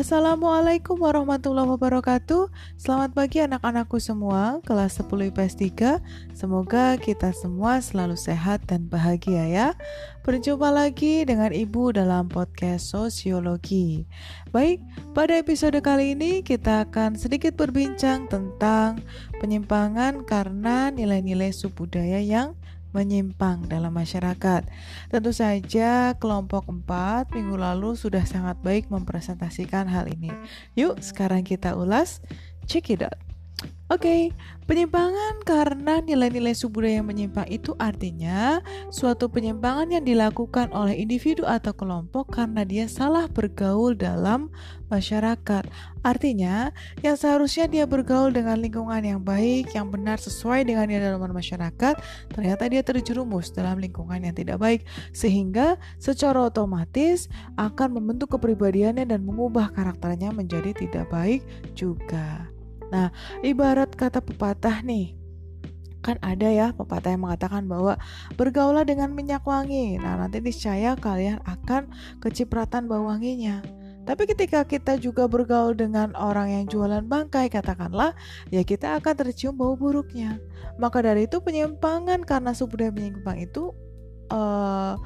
Assalamualaikum warahmatullahi wabarakatuh. Selamat pagi anak-anakku semua Kelas 10 IPS 3 Semoga kita semua selalu sehat dan bahagia ya. Berjumpa lagi dengan Ibu dalam podcast Sosiologi. Baik, pada episode kali ini kita akan sedikit berbincang tentang Penyimpangan karena nilai-nilai subbudaya yang menyimpang dalam masyarakat. Tentu saja kelompok 4 minggu lalu sudah sangat baik mempresentasikan hal ini. Yuk sekarang kita ulas. Check it out. Oke, okay, penyimpangan karena nilai-nilai subbudaya yang menyimpang itu artinya suatu penyimpangan yang dilakukan oleh individu atau kelompok karena dia salah bergaul dalam masyarakat. Artinya, yang seharusnya dia bergaul dengan lingkungan yang baik, yang benar sesuai dengan nilai dalam masyarakat, ternyata dia terjerumus dalam lingkungan yang tidak baik sehingga secara otomatis akan membentuk kepribadiannya dan mengubah karakternya menjadi tidak baik juga. Nah, ibarat kata pepatah nih, kan ada ya pepatah yang mengatakan bahwa bergaulah dengan minyak wangi. Nah, nanti niscaya kalian akan kecipratan bau wanginya. Tapi ketika kita juga bergaul dengan orang yang jualan bangkai, katakanlah, ya kita akan tercium bau buruknya. Maka dari itu penyimpangan karena subbudaya menyimpang itu uh,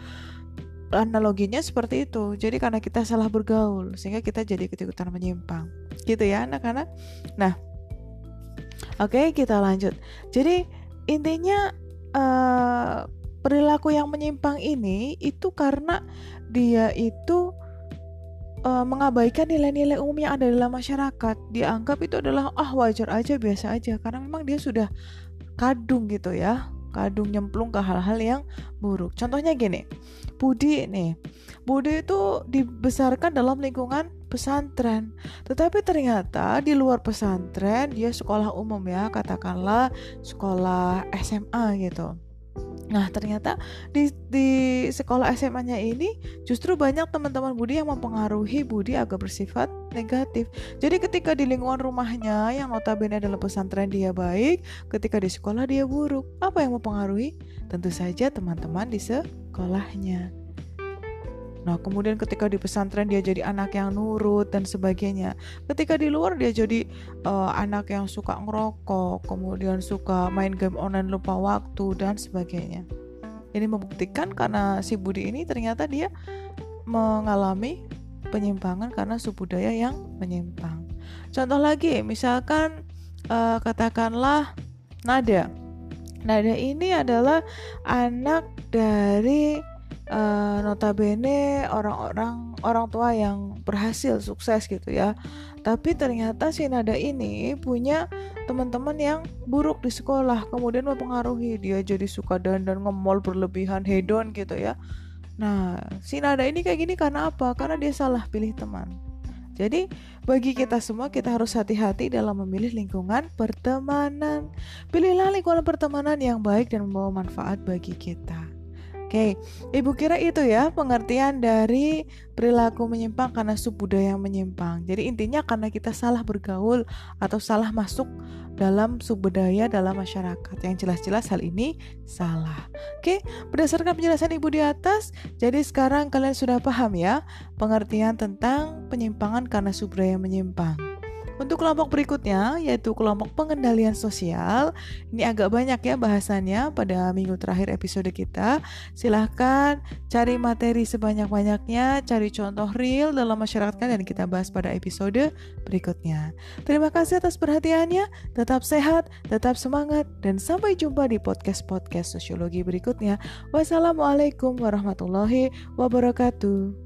analoginya seperti itu. Jadi karena kita salah bergaul sehingga kita jadi ketikutan menyimpang. Gitu ya anak-anak. Nah, Oke, kita lanjut. Jadi intinya uh, perilaku yang menyimpang ini itu karena dia itu uh, mengabaikan nilai-nilai umum yang ada dalam masyarakat. Dianggap itu adalah ah wajar aja, biasa aja karena memang dia sudah kadung gitu ya kadung nyemplung ke hal-hal yang buruk. Contohnya gini, Budi nih, Budi itu dibesarkan dalam lingkungan pesantren, tetapi ternyata di luar pesantren dia sekolah umum ya, katakanlah sekolah SMA gitu. Nah, ternyata di, di sekolah SMA-nya ini justru banyak teman-teman Budi yang mempengaruhi Budi agak bersifat negatif. Jadi ketika di lingkungan rumahnya yang notabene adalah pesantren dia baik, ketika di sekolah dia buruk. Apa yang mempengaruhi? Tentu saja teman-teman di sekolahnya. Nah, kemudian ketika di pesantren dia jadi anak yang nurut dan sebagainya. Ketika di luar dia jadi uh, anak yang suka ngerokok, kemudian suka main game online lupa waktu dan sebagainya. Ini membuktikan karena si Budi ini ternyata dia mengalami penyimpangan karena subudaya yang menyimpang. Contoh lagi, misalkan uh, katakanlah Nada. Nada ini adalah anak dari uh, notabene orang-orang orang tua yang berhasil sukses gitu ya. Tapi ternyata si Nada ini punya teman-teman yang buruk di sekolah kemudian mempengaruhi. Dia jadi suka dan dan ngemol berlebihan hedon gitu ya. Nah si Nada ini kayak gini karena apa? Karena dia salah pilih teman. Jadi, bagi kita semua, kita harus hati-hati dalam memilih lingkungan pertemanan. Pilihlah lingkungan pertemanan yang baik dan membawa manfaat bagi kita. Oke, Ibu kira itu ya pengertian dari perilaku menyimpang karena subbudaya yang menyimpang. Jadi intinya karena kita salah bergaul atau salah masuk dalam subbudaya dalam masyarakat. Yang jelas-jelas hal ini salah. Oke, berdasarkan penjelasan Ibu di atas, jadi sekarang kalian sudah paham ya pengertian tentang penyimpangan karena subbudaya menyimpang. Untuk kelompok berikutnya, yaitu kelompok pengendalian sosial, ini agak banyak ya bahasannya pada minggu terakhir episode kita. Silahkan cari materi sebanyak-banyaknya, cari contoh real dalam masyarakat dan kita bahas pada episode berikutnya. Terima kasih atas perhatiannya, tetap sehat, tetap semangat, dan sampai jumpa di podcast-podcast sosiologi berikutnya. Wassalamualaikum warahmatullahi wabarakatuh.